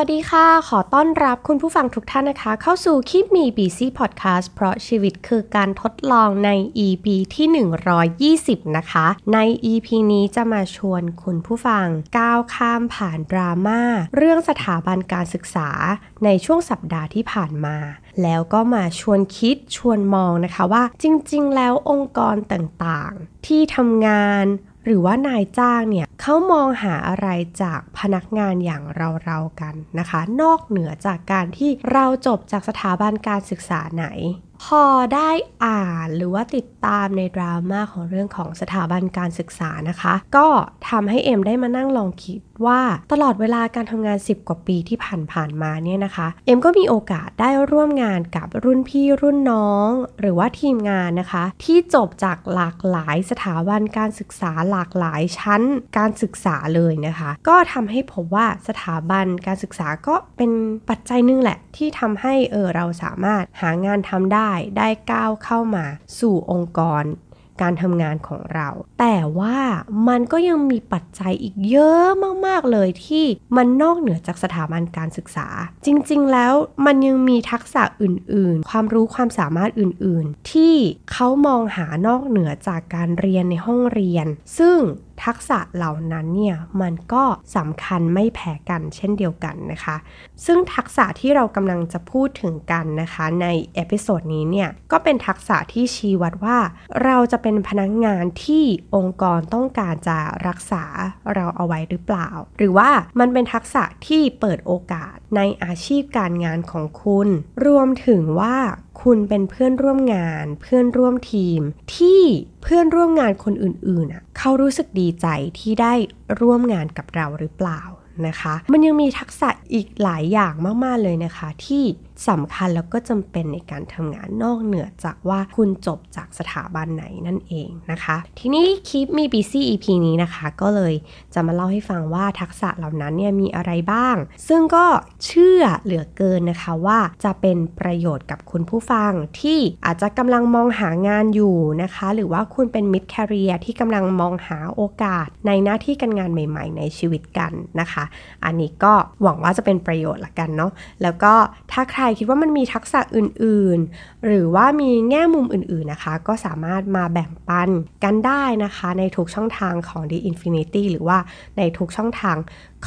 วัสดีค่ะ ขอต้อนรับคุณผู้ฟังทุกท่านนะคะ เข้าสู่คลิปมี BC Podcast เพราะชีวิตคือการทดลองใน EP ที่ 120 นะคะ ใน EP นี้จะมาชวนคุณผู้ฟังก้าวข้ามผ่านดราม่าเรื่องสถาบันการศึกษาในช่วงสัปดาห์ที่ผ่านมา แล้วก็มาชวนคิดชวนมองนะคะว่า จริง ๆ แล้วองค์กรต่างๆ ที่ทำงาน หรือว่านายจ้างเนี่ยเขามองหาอะไรจากพนักงานอย่างเราๆกันนะคะ นอกเหนือจากการที่เราจบจากสถาบันการศึกษาไหน พอได้อ่านหรือว่าติดตามในดราม่าของเรื่องของสถาบันการศึกษานะคะ ก็ทำให้เอ็มได้มานั่งลองคิดว่าตลอดเวลาการทำงาน 10 กว่าปีที่ผ่านๆมาเนี่ยนะคะ เอ็มก็มีโอกาสได้ร่วมงานกับรุ่นพี่รุ่นน้อง หรือว่าทีมงานนะคะ ที่จบจากหลากหลายสถาบันการศึกษาหลากหลายชั้นการศึกษาเลยนะคะ ก็ทำให้พบว่าสถาบันการศึกษาก็เป็นปัจจัยหนึ่งแหละ ที่ทำให้เออเราสามารถหางานทำได้ได้ก้าวเข้ามาสู่องค์กรการทำงานของเรา แต่ว่ามันก็ยังมีปัจจัยอีกเยอะมาก ๆ เลยที่มันนอกเหนือจากสถาบันการศึกษา จริง ๆ แล้วมันยังมีทักษะอื่น ๆ ความรู้ความสามารถอื่น ๆ ที่เขามองหานอกเหนือจากการเรียนในห้องเรียน ซึ่งทักษะเหล่านั้นเนี่ยมันก็สำคัญไม่แพ้กันเช่นเดียวกันนะคะ ซึ่งทักษะที่เรากำลังจะพูดถึงกันนะคะ ใน episode นี้เนี่ยก็เป็นทักษะที่ชี้วัดว่า เราจะเป็นพนักงานที่องค์กรต้องการจะรักษาเราเอาไว้หรือเปล่า หรือว่ามันเป็นทักษะที่เปิดโอกาสในอาชีพการงานของคุณ รวมถึงว่า คุณเป็นเพื่อนร่วมงาน เพื่อนร่วมทีม ที่เพื่อนร่วมงานคนอื่นๆเขารู้สึกดีใจที่ได้ร่วมงานกับเราหรือเปล่านะคะ มันยังมีทักษะอีกหลายอย่างมากๆเลยนะคะ ที่สำคัญแล้วก็จำเป็นในการทำงานนอกเหนือจากว่าคุณจบจากสถาบันไหนนั่นเองนะคะ ทีนี้คลิปมี BC EP นี้นะคะ ก็เลยจะมาเล่าให้ฟังว่าทักษะเหล่านั้นเนี่ยมีอะไรบ้าง ซึ่งก็เชื่อเหลือเกินนะคะว่าจะเป็นประโยชน์กับคุณผู้ฟังที่อาจจะกำลังมองหางานอยู่นะคะ หรือว่าคุณเป็นมิดแคริเอร์ที่กำลังมองหาโอกาสในหน้าที่การงานใหม่ ๆ ในชีวิตกันนะคะ อันนี้ก็หวังว่าจะเป็นประโยชน์ละกันเนาะแล้วก็ถ้าใครคิดว่ามันมีทักษะอื่นๆ หรือว่ามีแง่มุมอื่นๆนะคะ ก็สามารถมาแบ่งปันกันได้นะคะ ในทุกช่องทางของ The Infinity หรือว่าในทุกช่องทาง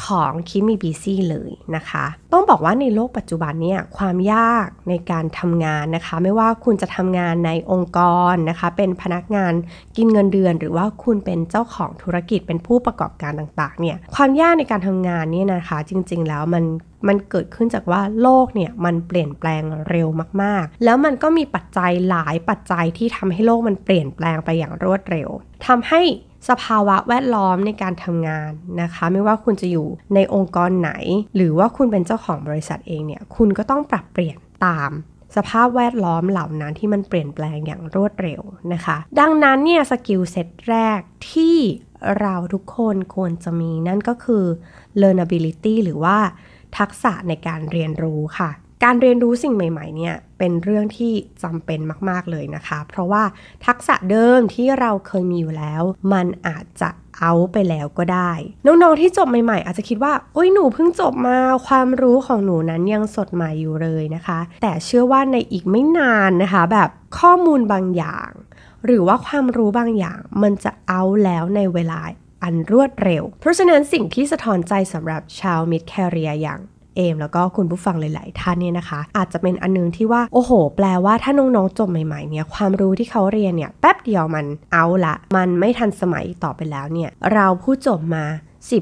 ของคิมิบีซี่เลยนะคะ ต้องบอกว่าในโลกปัจจุบันเนี่ยความยากในการทำงานนะคะ ไม่ว่าคุณจะทำงานในองค์กรนะคะ เป็นพนักงานกินเงินเดือน หรือว่าคุณเป็นเจ้าของธุรกิจเป็นผู้ประกอบการต่างๆเนี่ยความยากในการทำงานเนี่ยนะคะ จริง ๆ แล้วมันมันเกิดขึ้นจากว่าโลกเนี่ยมันเปลี่ยนแปลงเร็วมากๆ แล้วมันก็มีปัจจัยหลายปัจจัยที่ทำให้โลกมันเปลี่ยนแปลงไปอย่างรวดเร็วทำให้ สภาวะแวดล้อมในการทำงานนะคะ ไม่ว่าคุณจะอยู่ในองค์กรไหน หรือว่าคุณเป็นเจ้าของบริษัทเองเนี่ย คุณก็ต้องปรับเปลี่ยนตามสภาพแวดล้อมเหล่านั้นที่มันเปลี่ยนแปลงอย่างรวดเร็วนะคะ ดังนั้นเนี่ย skill set แรกที่เราทุกคนควรจะมีนั่นก็คือ learnability หรือว่าทักษะในการเรียนรู้ค่ะ การเรียนรู้สิ่งใหม่ ๆ เนี่ยเป็นเรื่องที่จำเป็นมาก ๆ เลยนะคะ เพราะว่าทักษะเดิมที่เราเคยมีอยู่แล้ว มันอาจจะเอาไปแล้วก็ได้ น้อง ๆ ที่จบใหม่ ๆ อาจจะคิดว่าโอ้ยหนูเพิ่งจบมาความรู้ของหนูนั้นยังสดใหม่อยู่เลยนะคะ แต่เชื่อว่าในอีกไม่นานนะคะ แบบข้อมูลบางอย่าง หรือว่าความรู้บางอย่าง มันจะเอาแล้วในเวลาอันรวดเร็ว เพราะฉะนั้นสิ่งที่สะท้อนใจสำหรับชาวมิดแคเรียอย่าง เอมแล้วก็คุณผู้ฟังหลาย ๆ ท่านเนี่ยนะคะ อาจจะเป็นอันนึงที่ว่าโอ้โห แปลว่าถ้าน้องๆจบใหม่ ๆ เนี่ยความรู้ที่เขาเรียนเนี่ยแป๊บเดียวมันเอาละมันไม่ทันสมัยต่อไปแล้วเนี่ยเราผู้จบมา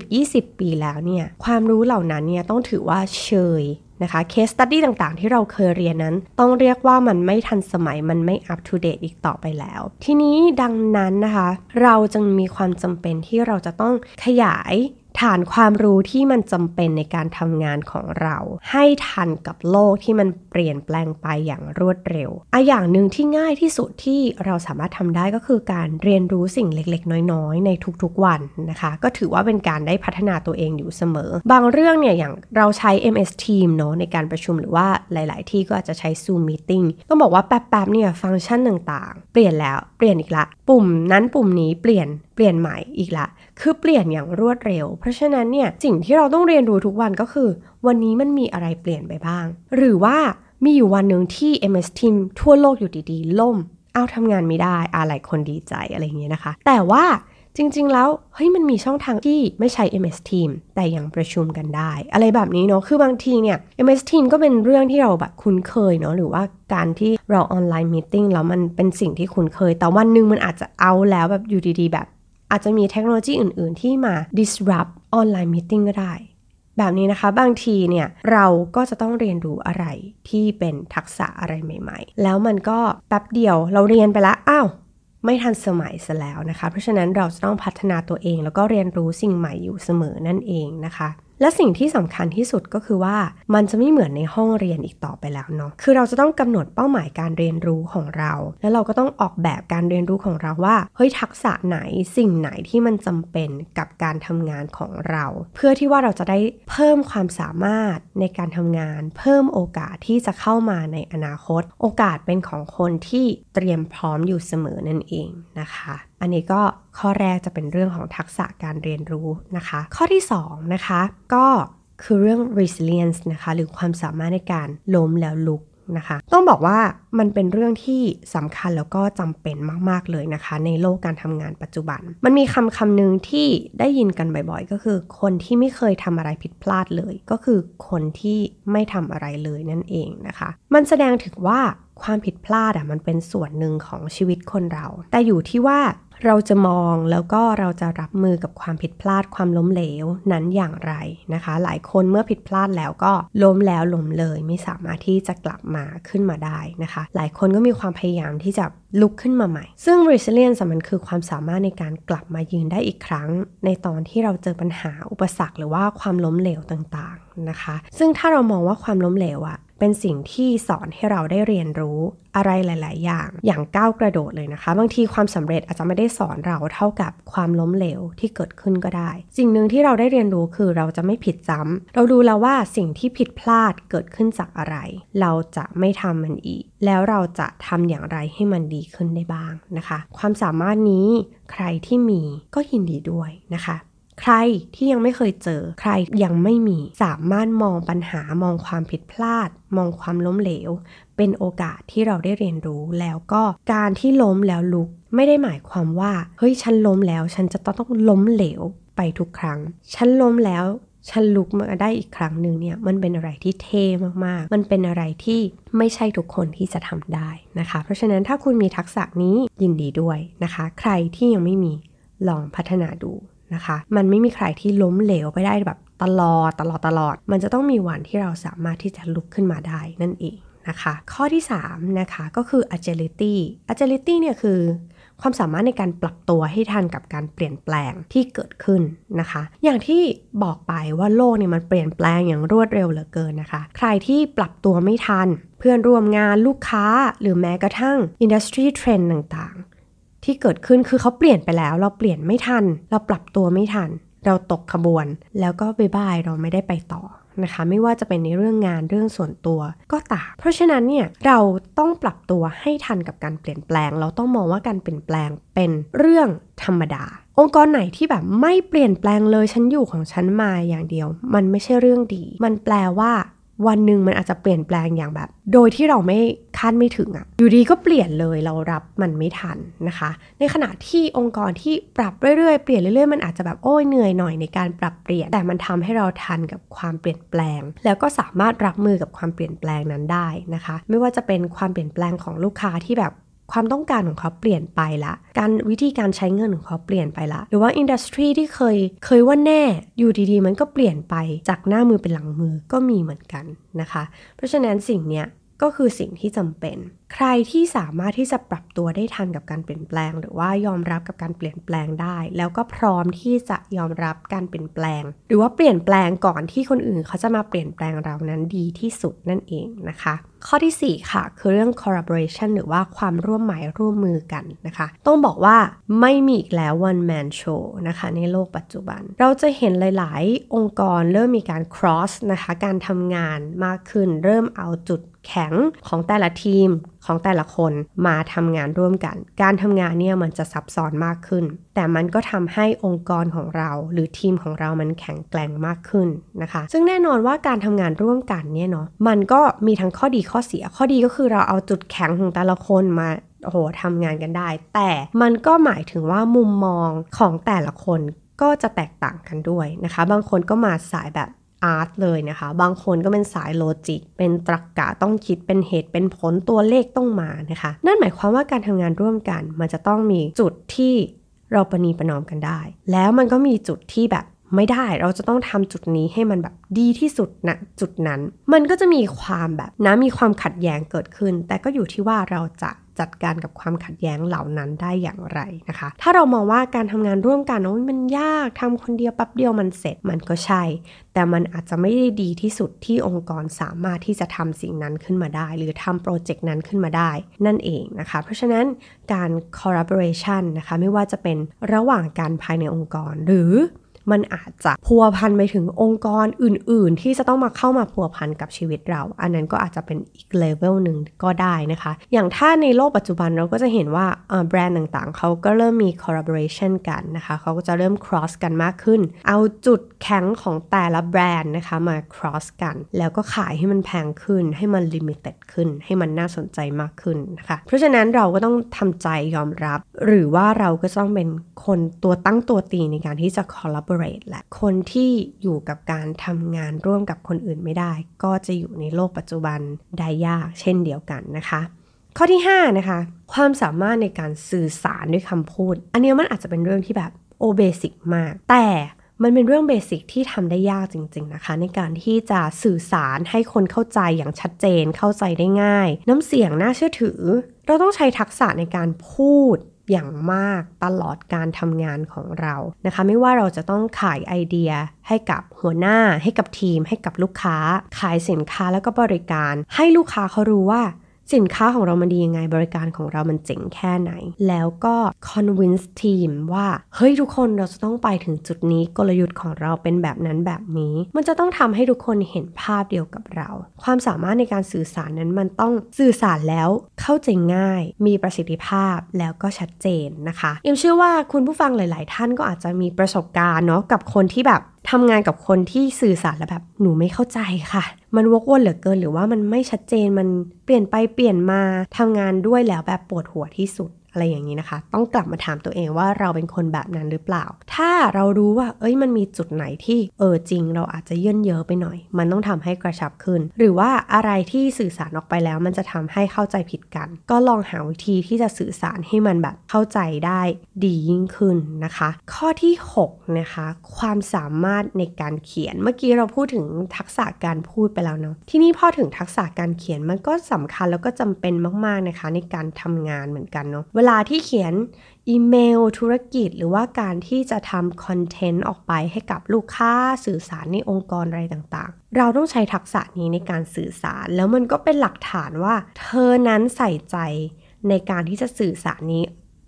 10-20 ปีแล้วเนี่ยความรู้เหล่านั้นเนี่ยต้องถือว่าเชยนะคะเคสตัดดี้ต่างๆ ที่เราเคยเรียนนั้น ต้องเรียกว่ามันไม่ทันสมัยมันไม่อัปทูเดตอีกต่อไปแล้ว ทีนี้ดังนั้นนะคะ เราจึงมีความจำเป็นที่เราจะต้องขยาย ฐานความรู้ที่มันจำเป็นในการทำงานของเรา ให้ทันกับโลกที่มันเปลี่ยนแปลงไปอย่างรวดเร็วอะอย่างหนึ่งที่ง่ายที่สุดที่เราสามารถทำได้ก็คือการเรียนรู้สิ่งเล็กๆ น้อยๆ ในทุกๆวันนะคะ ก็ถือว่าเป็นการได้พัฒนาตัวเองอยู่เสมอ บางเรื่องเนี่ยอย่างเราใช้ MS Team เนาะในการประชุมหรือว่าหลาย ๆ ที่ก็อาจจะใช้ Zoom Meeting ต้องบอกว่าแป๊บๆเนี่ยฟังก์ชันต่างๆ เปลี่ยนแล้วเปลี่ยนอีกละ ปุ่มนั้นปุ่มนี้เปลี่ยน เปลี่ยนใหม่อีกละ คือเปลี่ยนอย่างรวดเร็ว เพราะฉะนั้นเนี่ยสิ่งที่เราต้องเรียนรู้ทุกวันก็คือ วันนี้มันมีอะไรเปลี่ยนไปบ้าง หรือว่ามีอยู่วันหนึ่งที่ MS Team ทั่วโลกอยู่ดีๆ ล่ม เอาทำงานไม่ได้อะไรคนดีใจอะไรอย่างเงี้ยนะคะ แต่ว่าจริง ๆ แล้ว เฮ้ยมันมีช่องทางที่ไม่ใช้ MS Team แต่ยังประชุมกันได้ อะไรแบบนี้เนาะ คือบางทีเนี่ย MS Team ก็เป็นเรื่องที่เราแบบคุ้นเคยเนาะ หรือว่าการที่เรา online meeting แล้วมันเป็นสิ่งที่คุ้นเคย แต่วันหนึ่งมันอาจจะเอาแล้วแบบอยู่ดีๆ แบบ อาจจะมีเทคโนโลยีอื่น ๆ ที่มา disrupt online meeting ก็ได้ แบบนี้นะคะบางทีเนี่ยเราก็จะต้องเรียนรู้อะไรที่เป็นทักษะอะไรใหม่ ๆ แล้วมันก็แป๊บเดียวเราเรียนไปแล้วอ้าวไม่ทันสมัยซะแล้วนะคะ เพราะฉะนั้นเราจะต้องพัฒนาตัวเอง แล้วก็เรียนรู้สิ่งใหม่อยู่เสมอนั่นเองนะคะ และสิ่งที่สำคัญที่สุดก็คือว่ามันจะไม่เหมือนในห้องเรียนอีกต่อไปแล้วเนาะ คือเราจะต้องกำหนดเป้าหมายการเรียนรู้ของเรา แล้วเราก็ต้องออกแบบการเรียนรู้ของเราว่า เฮ้ยทักษะไหนสิ่งไหนที่มันจำเป็นกับการทำงานของเรา เพื่อที่ว่าเราจะได้เพิ่มความสามารถในการทำงาน เพิ่มโอกาสที่จะเข้ามาในอนาคต โอกาสเป็นของคนที่เตรียมพร้อมอยู่เสมอนั่นเองนะคะ อันนี้ก็ข้อแรกจะเป็นเรื่องของทักษะการเรียนรู้นะคะ ข้อที่2นะคะก็คือเรื่อง resilience นะคะหรือความสามารถในการล้มแล้วลุกนะคะต้องบอกว่ามันเป็นเรื่องที่สำคัญแล้วก็จำเป็นมาก ๆ เลยนะคะ ในโลกการทำงานปัจจุบัน มันมีคำคำหนึ่งที่ได้ยินกันบ่อย ๆ ก็คือ คนที่ไม่เคยทำอะไรผิดพลาดเลย ก็คือคนที่ไม่ทำอะไรเลยนั่นเองนะคะ มันแสดงถึงว่า ความผิดพลาดอะมันเป็นส่วนหนึ่งของชีวิตคนเรา แต่อยู่ที่ว่าเราจะมองแล้วก็เราจะรับมือกับความผิดพลาดความล้มเหลวนั้นอย่างไรนะคะ หลายคนเมื่อผิดพลาดแล้วก็ล้มแล้วล้มเลยไม่สามารถที่จะกลับมาขึ้นมาได้นะคะ หลายคนก็มีความพยายามที่จะลุกขึ้นมาใหม่ ซึ่ง resilience มันคือความสามารถในการกลับมายืนได้อีกครั้ง ในตอนที่เราเจอปัญหาอุปสรรค หรือว่าความล้มเหลวต่างๆนะคะ ซึ่งถ้าเรามองว่าความล้มเหลวอะ เป็นสิ่งที่สอนให้เราได้เรียนรู้อะไรหลาย ๆ อย่าง อย่างก้าวกระโดดเลยนะคะ บางทีความสำเร็จอาจจะไม่ได้สอนเราเท่ากับความล้มเหลวที่เกิดขึ้นก็ได้ สิ่งหนึ่งที่เราได้เรียนรู้คือเราจะไม่ผิดซ้ำเราดูแล้วว่าสิ่งที่ผิดพลาดเกิดขึ้นจากอะไร เราจะไม่ทำมันอีก แล้วเราจะทำอย่างไรให้มันดีขึ้นได้บ้างนะคะ ความสามารถนี้ใครที่มีก็ยินดีด้วยนะคะ ใครที่ยังไม่เคยเจอ ใครยังไม่มีสามารถมองปัญหามองความผิดพลาด มองความล้มเหลว เป็นโอกาสที่เราได้เรียนรู้แล้วก็การที่ล้มแล้วลุก ไม่ได้หมายความว่า เฮ้ยฉันล้มแล้ว ฉันจะต้องล้มเหลวไปทุกครั้ง ฉันล้มแล้วฉันลุกมาได้อีกครั้งหนึ่งเนี่ยมันเป็นอะไรที่เท่มากๆ มันเป็นอะไรที่ไม่ใช่ทุกคนที่จะทำได้นะคะ เพราะฉะนั้นถ้าคุณมีทักษะนี้ยินดีด้วยนะคะ ใครที่ยังไม่มีลองพัฒนาดู นะคะ มันไม่มีใครที่ล้มเหลวไปได้แบบตลอดตลอดตลอด มันจะต้องมีวันที่เราสามารถที่จะลุกขึ้นมาได้นั่นเองนะคะ ข้อที่3นะคะก็คือ agility agility เนี่ยคือความสามารถในการปรับตัวให้ทันกับการเปลี่ยนแปลงที่เกิดขึ้นนะคะ อย่างที่บอกไปว่าโลกเนี่ยมันเปลี่ยนแปลงอย่างรวดเร็วเหลือเกินนะคะ ใครที่ปรับตัวไม่ทัน เพื่อนร่วมงานลูกค้า หรือแม้กระทั่ง industry trend ต่าง ที่เกิดขึ้นคือเขาเปลี่ยนไปแล้ว เราเปลี่ยนไม่ทัน เราปรับตัวไม่ทัน เราตกขบวน แล้วก็ bye bye เราไม่ได้ไปต่อนะคะ ไม่ว่าจะเป็นในเรื่องงานเรื่องส่วนตัวก็ตามเพราะฉะนั้นเนี่ยเราต้องปรับตัวให้ทันกับการเปลี่ยนแปลง เราต้องมองว่าการเปลี่ยนแปลงเป็นเรื่องธรรมดา องค์กรไหนที่แบบไม่เปลี่ยนแปลงเลยฉันอยู่ของฉันมาอย่างเดียว มันไม่ใช่เรื่องดี มันแปลว่า วันหนึ่งมันอาจจะเปลี่ยนแปลงอย่างแบบ โดยที่เราไม่คาดไม่ถึงอะ่ะอยู่ดีก็เปลี่ยนเลยเรารับมันไม่ทันนะคะ ในขณะที่องค์กรที่ปรับเรื่อยๆเปลี่ยนเรื่อยๆมันอาจจะแบบโอ้ยเหนื่อยหน่อยในการปรับเปลี่ยน แต่มันทำให้เราทันกับความเปลี่ยนแปลง แล้วก็สามารถรับมือกับความเปลี่ยนแปลงนั้นได้นะคะ ไม่ว่าจะเป็นความเปลี่ยนแปลงของลูกค้าที่แบบ ความต้องการของเขาเปลี่ยนไปละ การวิธีการใช้เงินของเขาเปลี่ยนไปละ หรือว่าอินดัสทรีที่เคยเคยว่าแน่อยู่ดีๆ มันก็เปลี่ยนไปจากหน้ามือเป็นหลังมือก็มีเหมือนกันนะคะ เพราะฉะนั้นสิ่งเนี้ยก็คือสิ่งที่จำเป็นใครที่สามารถที่จะปรับตัวได้ทันกับการเปลี่ยนแปลง หรือว่ายอมรับกับการเปลี่ยนแปลงได้ แล้วก็พร้อมที่จะยอมรับการเปลี่ยนแปลง หรือว่าเปลี่ยนแปลงก่อนที่คนอื่นเขาจะมาเปลี่ยนแปลงเรานั้นดีที่สุดนั่นเองนะคะ ข้อที่ 4 ค่ะ คือเรื่อง collaboration หรือว่าความร่วมหมายร่วมมือกันนะคะ ต้องบอกว่าไม่มีอีกแล้ว one man show นะคะในโลกปัจจุบัน เราจะเห็นหลาย ๆ องค์กรเริ่มมีการ cross นะคะการทำงานมากขึ้นเริ่มเอาจุดแข็งของแต่ละทีมของแต่ละคนมาทำงานร่วมกัน การทำงานเนี่ยมันจะซับซ้อนมากขึ้น แต่มันก็ทำให้องค์กรของเรา หรือทีมของเรามันแข็งแกร่งมากขึ้นนะคะ ซึ่งแน่นอนว่าการทำงานร่วมกันเนี่ยเนาะมันก็มีทั้งข้อดีข้อเสีย ข้อดีก็คือเราเอาจุดแข็งของแต่ละคนมาโอ้โหทำงานกันได้ แต่มันก็หมายถึงว่ามุมมองของแต่ละคนก็จะแตกต่างกันด้วยนะคะ บางคนก็มาสายแบบ อาร์ตเลยนะคะ บางคนก็เป็นสายโลจิก เป็นตรรกกะต้องคิดเป็นเหตุเป็นผลตัวเลขต้องมานะคะ นั่นหมายความว่าการทำงานร่วมกัน มันจะต้องมีจุดที่เราประนีประนอมกันได้ แล้วมันก็มีจุดที่แบบไม่ได้เราจะต้องทำจุดนี้ให้มันแบบดีที่สุดณนะจุดนั้น มันก็จะมีความแบบนะมีความขัดแย้งเกิดขึ้น แต่ก็อยู่ที่ว่าเราจะ จัดการกับความขัดแย้งเหล่านั้นได้อย่างไรนะคะ ถ้าเรามองว่าการทำงานร่วมกันโอ้ยมันยากทำคนเดียวแป๊บเดียวมันเสร็จมันก็ใช่ แต่มันอาจจะไม่ได้ดีที่สุดที่องค์กรสามารถที่จะทำสิ่งนั้นขึ้นมาได้ หรือทำโปรเจกต์นั้นขึ้นมาได้ นั่นเองนะคะ เพราะฉะนั้นการ collaboration นะคะไม่ว่าจะเป็นระหว่างการภายในองค์กรหรือ มันอาจจะพัวพันไปถึงองค์กรอื่น ๆ ที่จะต้องมาเข้ามาพัวพันกับชีวิตเรา อันนั้นก็อาจจะเป็นอีกเลเวลหนึ่งก็ได้นะคะ อย่างถ้าในโลกปัจจุบันเราก็จะเห็นว่าแบรนด์ต่างๆ เขาก็เริ่มมี collaboration กันนะคะ เขาก็จะเริ่ม cross กันมากขึ้น เอาจุดแข็งของแต่ละแบรนด์นะคะมา cross กัน แล้วก็ขายให้มันแพงขึ้น ให้มัน limited ขึ้น ให้มันน่าสนใจมากขึ้นนะคะ เพราะฉะนั้นเราก็ต้องทำใจยอมรับ หรือว่าเราก็ต้องเป็นคนตัวตั้งตัวตีในการที่จะ collaborate และคนที่อยู่กับการทำงานร่วมกับคนอื่นไม่ได้ ก็จะอยู่ในโลกปัจจุบันได้ยากเช่นเดียวกันนะคะ ข้อที่5นะคะความสามารถในการสื่อสารด้วยคำพูด อันนี้มันอาจจะเป็นเรื่องที่แบบโอเบสิกมาก แต่มันเป็นเรื่องเบสิกที่ทำได้ยากจริง ๆนะคะ ในการที่จะสื่อสารให้คนเข้าใจอย่างชัดเจนเข้าใจได้ง่าย น้ำเสียงน่าเชื่อถือ เราต้องใช้ทักษะในการพูด อย่างมากตลอดการทำงานของเรานะคะ ไม่ว่าเราจะต้องขายไอเดียให้กับหัวหน้าให้กับทีม ให้กับลูกค้า ขายสินค้าแล้วก็บริการ ให้ลูกค้าเขารู้ว่า สินค้าของเรามันดียังไง บริการของเรามันเจ๋งแค่ไหน แล้วก็ convince ทีมว่า เฮ้ยทุกคนเราจะต้องไปถึงจุดนี้กลยุทธ์ของเราเป็นแบบนั้นแบบนี้ มันจะต้องทำให้ทุกคนเห็นภาพเดียวกับเรา ความสามารถในการสื่อสารนั้นมันต้องสื่อสารแล้วเข้าใจง่าย มีประสิทธิภาพแล้วก็ชัดเจนนะคะเอ็มเชื่อว่าคุณผู้ฟังหลาย ๆ ท่านก็อาจจะมีประสบการณ์เนาะกับคนที่แบบ ทำงานกับคนที่สื่อสารแล้วแบบหนูไม่เข้าใจค่ะ มันวกวนเหลือเกินหรือว่ามันไม่ชัดเจนมันเปลี่ยนไปเปลี่ยนมาทำงานด้วยแล้วแบบปวดหัวที่สุด อะไรอย่างนี้นะคะ ต้องกลับมาถามตัวเองว่าเราเป็นคนแบบนั้นหรือเปล่า ถ้าเรารู้ว่า เอ้ยมันมีจุดไหนที่เออจริง เราอาจจะเยื่นเยอะไปหน่อย มันต้องทำให้กระชับขึ้น หรือว่าอะไรที่สื่อสารออกไปแล้วมันจะทำให้เข้าใจผิดกัน ก็ลองหาวิธีที่จะสื่อสารให้มันแบบเข้าใจได้ดียิ่งขึ้นนะคะ ข้อที่6นะคะ ความสามารถในการเขียนเมื่อกี้เราพูดถึงทักษะการพูดไปแล้วเนาะที่นี่พอถึงทักษะการเขียนมันก็สำคัญแล้วก็จำเป็นมากๆนะคะ ในการทำงานเหมือนกันเนาะเวลาที่เขียนอีเมลธุรกิจ หรือว่าการที่จะทำคอนเทนต์ออกไปให้กับลูกค้าสื่อสารในองค์กรอะไรต่างๆ เราต้องใช้ทักษะนี้ในการสื่อสาร แล้วมันก็เป็นหลักฐานว่า เธอนั้นใส่ใจในการที่จะสื่อสารนี้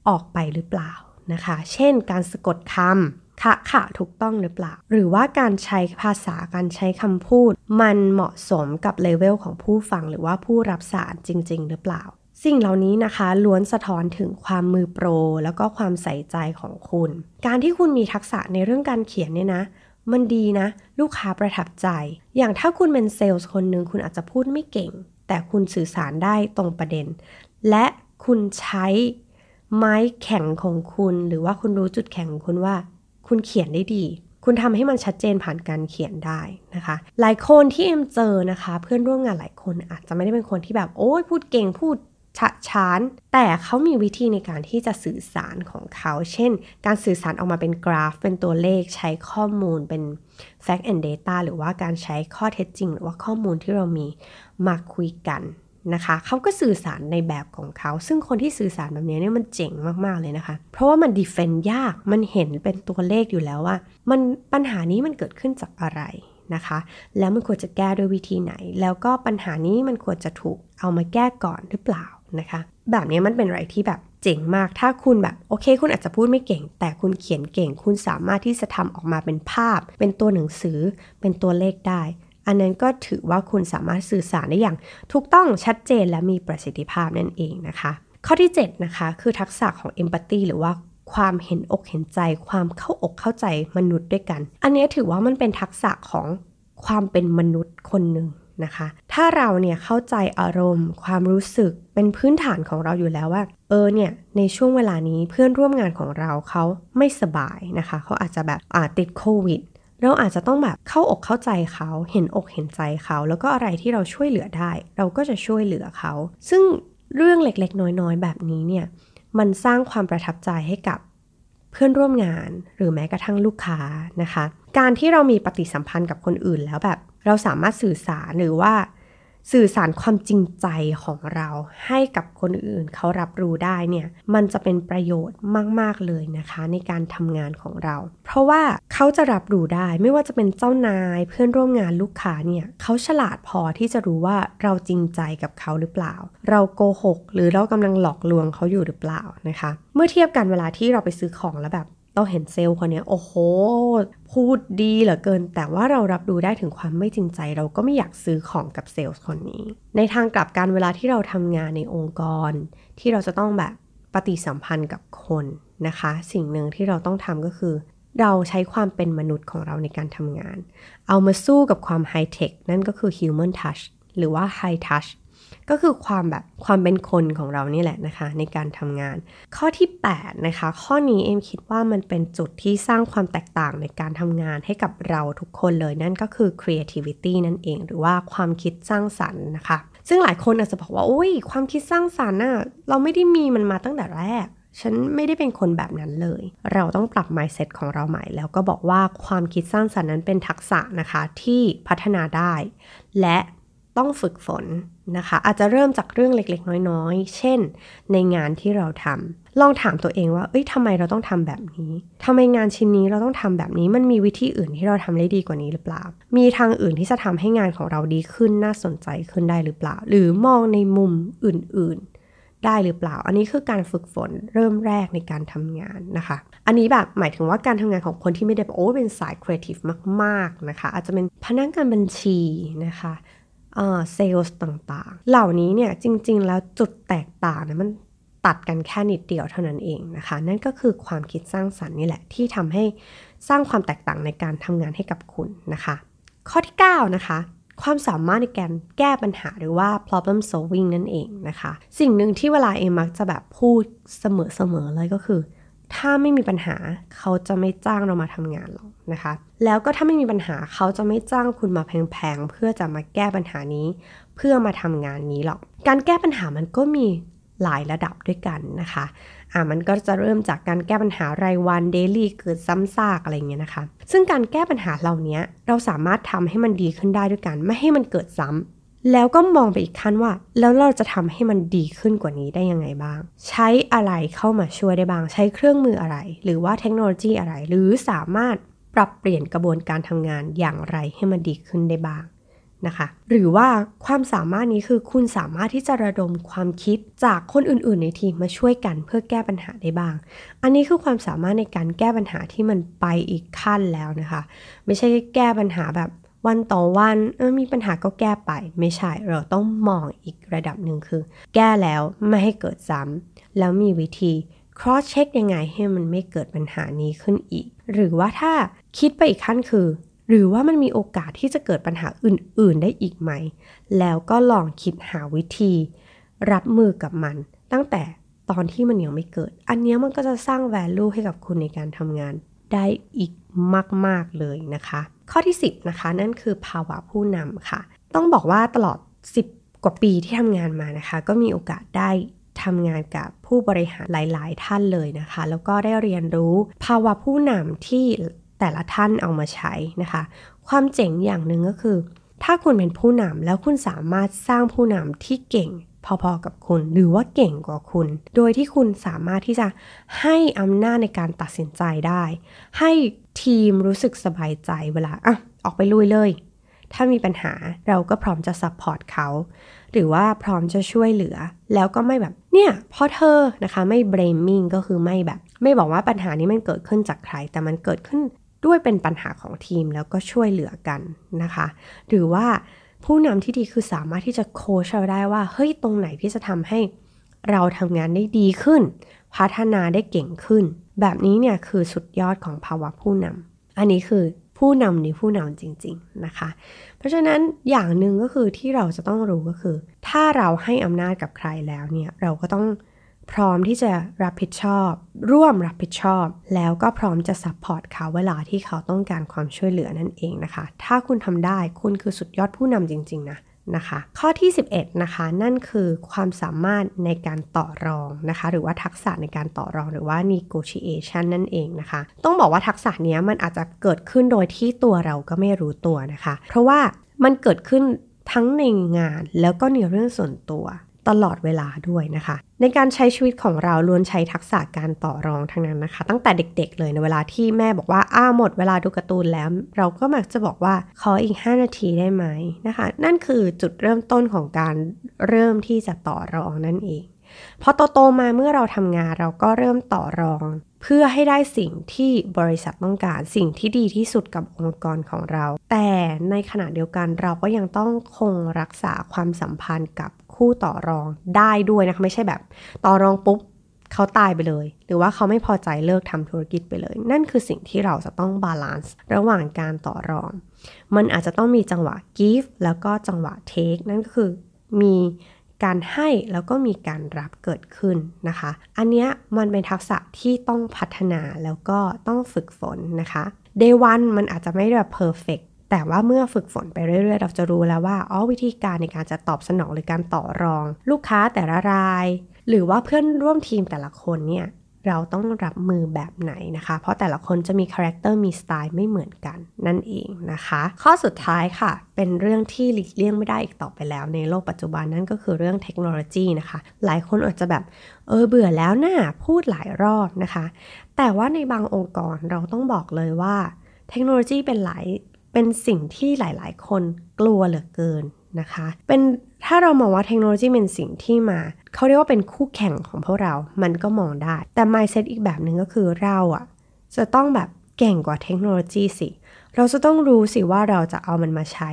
ออกไปหรือเปล่านะคะ เช่น การสะกดคำคะค่ะถูกต้องหรือเปล่า หรือว่าการใช้ภาษาการใช้คำพูด มันเหมาะสมกับเลเวลของผู้ฟังหรือว่าผู้รับสารจริง ๆ หรือเปล่า สิ่งเหล่านี้นะคะล้วนสะท้อนถึงความมือโปร แล้วก็ความใส่ใจของคุณ การที่คุณมีทักษะในเรื่องการเขียนเนี่ยนะมันดีนะ ลูกค้าประทับใจ อย่างถ้าคุณเป็นเซลล์คนหนึ่งคุณอาจจะพูดไม่เก่ง แต่คุณสื่อสารได้ตรงประเด็น และคุณใช้ไม้แข็งของคุณ หรือว่าคุณรู้จุดแข็งของคุณว่า คุณเขียนได้ดี คุณทำให้มันชัดเจนผ่านการเขียนได้นะคะ หลายคนที่เอ็มเจอนะคะ เพื่อนร่วมงานหลายคนอาจจะไม่ได้เป็นคนที่แบบโอ้ยพูดเก่งพูด ฉะฉาน แต่เขามีวิธีในการที่จะสื่อสารของเขา เช่น การสื่อสารออกมาเป็นกราฟ เป็นตัวเลขใช้ข้อมูลเป็น fact and data หรือว่าการใช้ข้อเท็จจริง หรือว่าข้อมูลที่เรามีมาคุยกันนะคะเขาก็สื่อสารในแบบของเขา ซึ่งคนที่สื่อสารแบบนี้เนี่ยมันเจ๋งมาก ๆ เลยนะคะ เพราะว่ามันดีเฟนต์ยากมันเห็นเป็นตัวเลขอยู่แล้วว่า มันปัญหานี้มันเกิดขึ้นจากอะไรนะคะ แล้วมันควรจะแก้ด้วยวิธีไหน แล้วก็ปัญหานี้มันควรจะถูกเอามาแก้ก่อนหรือเปล่า นะคะ แบบนี้มันเป็นอะไรที่แบบเจ๋งมาก ถ้าคุณแบบโอเค คุณอาจจะพูดไม่เก่ง แต่คุณเขียนเก่ง คุณสามารถที่จะทำออกมาเป็นภาพ เป็นตัวหนังสือ เป็นตัวเลขได้ อันนั้นก็ถือว่าคุณสามารถสื่อสารได้อย่าง ถูกต้องชัดเจนและมีประสิทธิภาพนั่นเองนะคะ ข้อที่ 7 นะคะ คือทักษะของ empathy หรือว่าความเห็นอกเห็นใจ ความเข้าอกเข้าใจมนุษย์ด้วยกัน อันนี้ถือว่ามันเป็นทักษะของความเป็นมนุษย์คนหนึ่ง นะคะ ถ้าเราเนี่ยเข้าใจอารมณ์ ความรู้สึกเป็นพื้นฐานของเราอยู่แล้วว่า เออเนี่ยในช่วงเวลานี้เพื่อนร่วมงานของเราเขาไม่สบายนะคะ เขาอาจจะแบบอาติดโควิดเราอาจจะต้องแบบเข้าอกเข้าใจเขา เห็นอกเห็นใจเขา แล้วก็อะไรที่เราช่วยเหลือได้ เราก็จะช่วยเหลือเขา ซึ่งเรื่องเล็กๆ น้อยๆ แบบนี้เนี่ย มันสร้างความประทับใจให้กับเพื่อนร่วมงาน หรือแม้กระทั่งลูกค้านะคะ การที่เรามีปฏิสัมพันธ์กับคนอื่นแล้วแบบ เราสามารถสื่อสารหรือว่า สื่อสารความจริงใจของเราให้กับคนอื่นเขารับรู้ได้เนี่ยมันจะเป็นประโยชน์มาก ๆ เลยนะคะ ในการทำงานของเรา เพราะว่าเขาจะรับรู้ได้ไม่ว่าจะเป็นเจ้านายเพื่อนร่วมงานลูกค้าเนี่ยเขาฉลาดพอที่จะรู้ว่าเราจริงใจกับเขาหรือเปล่า เราโกหก หรือเรากำลังหลอกลวงเขาอยู่หรือเปล่านะคะ เมื่อเทียบกันเวลาที่เราไปซื้อของแล้วแบบ เราเห็นเซลล์คนนี้โอ้โห พูดดีเหลือเกิน แต่ว่าเรารับรู้ได้ถึงความไม่จริงใจ เราก็ไม่อยากซื้อของกับเซลล์คนนี้ ในทางกลับกันเวลาที่เราทำงานในองค์กร ที่เราจะต้องแบบปฏิสัมพันธ์กับคนนะคะ สิ่งหนึ่งที่เราต้องทำก็คือ เราใช้ความเป็นมนุษย์ของเราในการทำงาน เอามาสู้กับความไฮเทคนั่นก็คือ human touch หรือว่า high touch ก็คือความแบบความเป็นคนของเรานี่แหละนะคะ ในการทำงาน ข้อที่8นะคะข้อนี้เอ็มคิดว่ามันเป็นจุดที่สร้างความแตกต่างในการทำงานให้กับเราทุกคนเลยนั่นก็คือ creativity นั่นเอง หรือว่าความคิดสร้างสรรค์นะคะ ซึ่งหลายคนอาจจะบอกว่าโอ้ยความคิดสร้างสรรค์น่ะเราไม่ได้มีมันมาตั้งแต่แรกฉันไม่ได้เป็นคนแบบนั้นเลย เราต้องปรับ mindset ของเราใหม่ แล้วก็บอกว่าความคิดสร้างสรรค์นั้นเป็นทักษะนะคะที่พัฒนาได้ และต้องฝึกฝน นะคะ อาจจะเริ่มจากเรื่องเล็กๆ น้อยๆ เช่น ในงานที่เราทำลองถามตัวเองว่า เอ้ยทำไมเราต้องทำแบบนี้ทำไมงานชิ้นนี้เราต้องทำแบบนี้ มันมีวิธีอื่นที่เราทำได้ดีกว่านี้หรือเปล่า มีทางอื่นที่จะทำให้งานของเราดีขึ้นน่าสนใจขึ้นได้หรือเปล่า หรือมองในมุมอื่นๆ ได้หรือเปล่า อันนี้คือการฝึกฝนเริ่มแรกในการทำงานนะคะ อันนี้แบบหมายถึงว่าการทำงานของคนที่ไม่ได้โอ้เป็นสายครีเอทีฟมาก ๆนะคะ อาจจะเป็นพนักงานบัญชีนะคะ เซลล์ต่างๆ เหล่านี้เนี่ยจริงๆ แล้วจุดแตกต่างนะมันตัดกันแค่นิดเดียวเท่านั้นเองนะคะ นั่นก็คือความคิดสร้างสรรค์นี่แหละที่ทำให้สร้างความแตกต่างในการทำงานให้กับคุณนะคะ ข้อที่ 9 นะคะ ความสามารถในการแก้ปัญหาหรือว่า problem solving นั่นเองนะคะ สิ่งหนึ่งที่เวลาเอมักจะแบบพูดเสมอๆเลยก็คือ ถ้าไม่มีปัญหาเขาจะไม่จ้างเรามาทำงานหรอกนะคะ แล้วก็ถ้าไม่มีปัญหาเขาจะไม่จ้างคุณมาแพงๆเพื่อจะมาแก้ปัญหานี้ เพื่อมาทำงานนี้หรอก การแก้ปัญหามันก็มีหลายระดับด้วยกันนะคะอ่ามันก็จะเริ่มจากการแก้ปัญหารายวันเดลี่เกิดซ้ำซากอะไรเงี้ยนะคะ ซึ่งการแก้ปัญหาเหล่านี้เราสามารถทำให้มันดีขึ้นได้ด้วยกัน ไม่ให้มันเกิดซ้ำ แล้วก็มองไปอีกขั้นว่า แล้วเราจะทำให้มันดีขึ้นกว่านี้ได้ยังไงบ้าง ใช้อะไรเข้ามาช่วยได้บ้าง ใช้เครื่องมืออะไร หรือว่าเทคโนโลยีอะไร หรือสามารถปรับเปลี่ยนกระบวนการทำงานอย่างไรให้มันดีขึ้นได้บ้างนะคะ หรือว่าความสามารถนี้คือคุณสามารถที่จะระดมความคิดจากคนอื่น ๆ ในทีมมาช่วยกันเพื่อแก้ปัญหาได้บ้าง อันนี้คือความสามารถในการแก้ปัญหาที่มันไปอีกขั้นแล้วนะคะ ไม่ใช่แก้ปัญหาแบบ วันต่อวันเออมีปัญหาก็แก้ไป ไม่ใช่เราต้องมองอีกระดับหนึ่งคือ แก้แล้วไม่ให้เกิดซ้ำแล้วมีวิธี cross check ยังไงให้มันไม่เกิดปัญหานี้ขึ้นอีก หรือว่าถ้าคิดไปอีกขั้นคือ หรือว่ามันมีโอกาสที่จะเกิดปัญหาอื่น ๆ ได้อีกไหม แล้วก็ลองคิดหาวิธี รับมือกับมัน ตั้งแต่ตอนที่มันยังไม่เกิด อันนี้มันก็จะสร้าง value ให้กับคุณในการทำงานได้อีกมาก ๆ เลยนะคะ ข้อที่ 10นะคะนั่นคือภาวะผู้นำค่ะ ต้องบอกว่าตลอด 10 กว่าปีที่ทำงานมานะคะ ก็มีโอกาสได้ทำงานกับผู้บริหารหลาย ๆ ท่านเลยนะคะ แล้วก็ได้เรียนรู้ภาวะผู้นำที่แต่ละท่านเอามาใช้นะคะ ความเจ๋งอย่างหนึ่งก็คือ ถ้าคุณเป็นผู้นำแล้วคุณสามารถสร้างผู้นำที่เก่ง พอๆกับคุณ หรือว่าเก่งกว่าคุณ โดยที่คุณสามารถที่จะให้อำนาจในการตัดสินใจได้ ให้ทีมรู้สึกสบายใจเวลาอะออกไปลุยเลย ถ้ามีปัญหาเราก็พร้อมจะ support เขาหรือว่าพร้อมจะช่วยเหลือ แล้วก็ไม่แบบเนี่ยพอเธอนะคะไม่เบรมิ่งก็คือไม่แบบ ไม่บอกว่าปัญหานี้มันเกิดขึ้นจากใคร แต่มันเกิดขึ้นด้วยเป็นปัญหาของทีมแล้วก็ช่วยเหลือกันนะคะ หรือว่า ผู้นำที่ดีคือสามารถที่จะโค้ชเราได้ว่า เฮ้ย ตรงไหนที่จะทำให้เราทำงานได้ดีขึ้น พัฒนาได้เก่งขึ้น แบบนี้เนี่ยคือสุดยอดของภาวะผู้นำอันนี้คือผู้นำในผู้นำจริง ๆนะคะ เพราะฉะนั้นอย่างหนึ่งก็คือที่เราจะต้องรู้ก็คือ ถ้าเราให้อำนาจกับใครแล้วเนี่ยเราก็ต้อง พร้อมที่จะรับผิดชอบ ร่วมรับผิดชอบ แล้วก็พร้อมจะ support เขาเวลาที่เขาต้องการความช่วยเหลือนั่นเองนะคะ ถ้าคุณทำได้คุณคือสุดยอดผู้นำจริง ๆ นะนะคะ ข้อที่ 11 นะคะ นั่นคือความสามารถในการต่อรองนะคะ หรือว่าทักษะในการต่อรองหรือว่า negotiation นั่นเองนะคะ ต้องบอกว่าทักษะนี้มันอาจจะเกิดขึ้นโดยที่ตัวเราก็ไม่รู้ตัวนะคะ เพราะว่ามันเกิดขึ้นทั้งในงานแล้วก็ในเรื่องส่วนตัว ตลอดเวลาด้วยนะคะ ในการใช้ชีวิตของเราล้วนใช้ทักษะการต่อรองทั้งนั้นนะคะ ตั้งแต่เด็กๆเลยในเวลาที่แม่บอกว่าอ้าหมดเวลาดูการ์ตูนแล้ว เราก็มักจะบอกว่าขออีก 5 นาทีได้ไหมนะคะ นั่นคือจุดเริ่มต้นของการเริ่มที่จะต่อรองนั่นเองพอโตๆมาเมื่อเราทำงานเราก็เริ่มต่อรอง เพื่อให้ได้สิ่งที่บริษัทต้องการสิ่งที่ดีที่สุดกับองค์กรของเรา แต่ในขณะเดียวกันเราก็ยังต้องคงรักษาความสัมพันธ์กับ คู่ต่อรองได้ด้วยนะคะไม่ใช่แบบ ต่อรองปุ๊บเขาตายไปเลย หรือว่าเขาไม่พอใจเลิกทำธุรกิจไปเลย นั่นคือสิ่งที่เราจะต้อง balance ระหว่างการต่อรอง มันอาจจะต้องมีจังหวะ give แล้วก็จังหวะ take นั่นก็คือมีการให้แล้วก็มีการรับเกิดขึ้นนะคะ อันนี้มันเป็นทักษะที่ต้องพัฒนาแล้วก็ต้องฝึกฝนนะคะ day one มันอาจจะไม่แบบ perfect แต่ว่าเมื่อฝึกฝนไปเรื่อย ๆ เราจะรู้แล้วว่าอ๋อวิธีการในการจะตอบสนองหรือการต่อรอง ลูกค้าแต่ละราย หรือว่าเพื่อนร่วมทีมแต่ละคนเนี่ยเราต้องรับมือแบบไหนนะคะ เพราะแต่ละคนจะมี character มีสไตล์ไม่เหมือนกันนั่นเองนะคะ ข้อสุดท้ายค่ะ เป็นเรื่องที่หลีกเลี่ยงไม่ได้อีกต่อไปแล้ว ในโลกปัจจุบันนั่นก็คือเรื่องเทคโนโลยีนะคะ หลายคนอาจจะแบบเออเบื่อแล้วนะ่าพูดหลายรอบนะคะ แต่ว่าในบางองค์กรเราต้องบอกเลยว่าเทคโนโลยีเป็นหลาย เป็นสิ่งที่หลาย ๆ คนกลัวเหลือเกินนะคะ เป็นถ้าเรามองว่าเทคโนโลยีเป็นสิ่งที่มาเขาเรียกว่าเป็นคู่แข่งของพวกเรา มันก็มองได้ แต่ mindset อีกแบบหนึ่งก็คือเราอะจะต้องแบบเก่งกว่าเทคโนโลยีสิ เราจะต้องรู้สิว่าเราจะเอามันมาใช้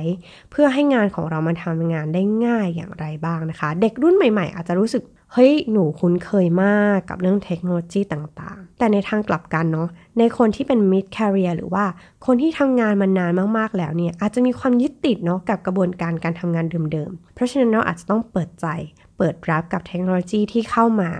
เพื่อให้งานของเรามันทำงานได้ง่ายอย่างไรบ้างนะคะ เด็กรุ่นใหม่ ๆ อาจจะรู้สึก เฮ้ยหนูคุ้นเคยมากกับเรื่องเทคโนโลยีต่างๆ แต่ในทางกลับกันเนาะในคนที่เป็น mid career หรือว่าคนที่ทำงานมานานมากๆแล้วเนี่ยอาจจะมีความยึดติดเนาะกับกระบวนการการทำงานเดิมๆ เพราะฉะนั้นเราอาจจะต้องเปิดใจ เปิดรับกับเทคโนโลยีที่เข้ามา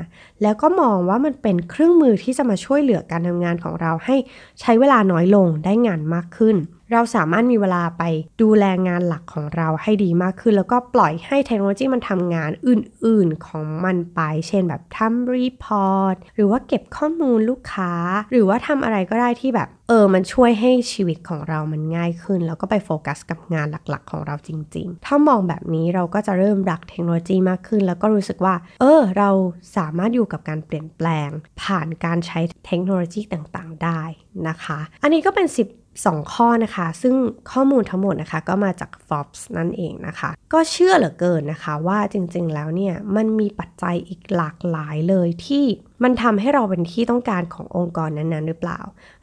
แล้วก็มองว่ามันเป็นเครื่องมือที่จะมาช่วยเหลือการทำงานของเราให้ใช้เวลาน้อยลงได้งานมากขึ้น เราสามารถมีเวลาไปดูแลงานหลักของเราให้ดีมากขึ้น แล้วก็ปล่อยให้เทคโนโลยีมันทำงานอื่น ๆ ของมันไป เช่นแบบทำ report หรือว่าเก็บข้อมูลลูกค้า หรือว่าทำอะไรก็ได้ที่แบบ เออ มันช่วยให้ชีวิตของเรามันง่ายขึ้น แล้วก็ไปโฟกัสกับงานหลักๆ ของเราจริง ๆ ถ้ามองแบบนี้เราก็จะเริ่มรักเทคโนโลยีมากขึ้น แล้วก็รู้สึกว่า เออ เราสามารถอยู่กับการเปลี่ยนแปลง ผ่านการใช้เทคโนโลยีต่าง ๆ ได้นะคะ อันนี้ก็เป็น 10 2 ข้อนะคะ ซึ่งข้อมูลทั้งหมดนะคะ ก็มาจาก Forbes นั่นเองนะคะ ก็เชื่อเหลือเกินนะคะว่าจริงๆแล้วเนี่ย มันมีปัจจัยอีกหลากหลายเลยที่มันทำให้เราเป็นที่ต้องการขององค์กรนั้นๆ หรือเปล่า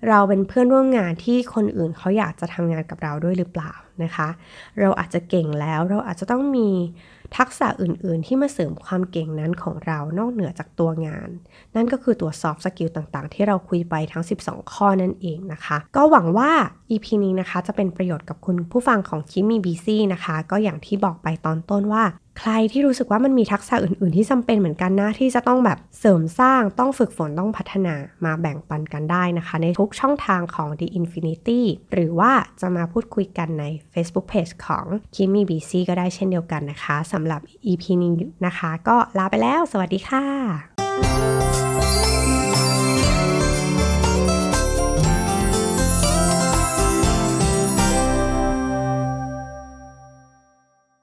เราเป็นเพื่อนร่วมงานที่คนอื่นเขาอยากจะทำงานกับเราด้วยหรือเปล่า นะคะ เราอาจจะเก่งแล้วเราอาจจะต้องมีทักษะอื่นๆ ที่มาเสริมความเก่งนั้นของเรานอกเหนือจากตัวงาน นั่นก็คือตัว soft skill ต่างๆ ที่เราคุยไปทั้ง 12 ข้อนั่นเองนะคะ ก็หวังว่า EP นี้นะคะจะเป็นประโยชน์กับคุณผู้ฟังของคิมมี่บีซี่นะคะ ก็อย่างที่บอกไปตอนต้นว่า ใครที่รู้สึกว่ามันมีทักษะอื่น ๆ ที่จำเป็นเหมือนกันนะ ที่จะต้องแบบเสริมสร้างต้องฝึกฝนต้องพัฒนามาแบ่งปันกันได้นะคะ ในทุกช่องทางของ The Infinity หรือว่าจะมาพูดคุยกันใน Facebook Page ของ Kimmy BC ก็ได้เช่นเดียวกันนะคะสำหรับ EP นี้นะคะ ก็ลาไปแล้ว สวัสดีค่ะ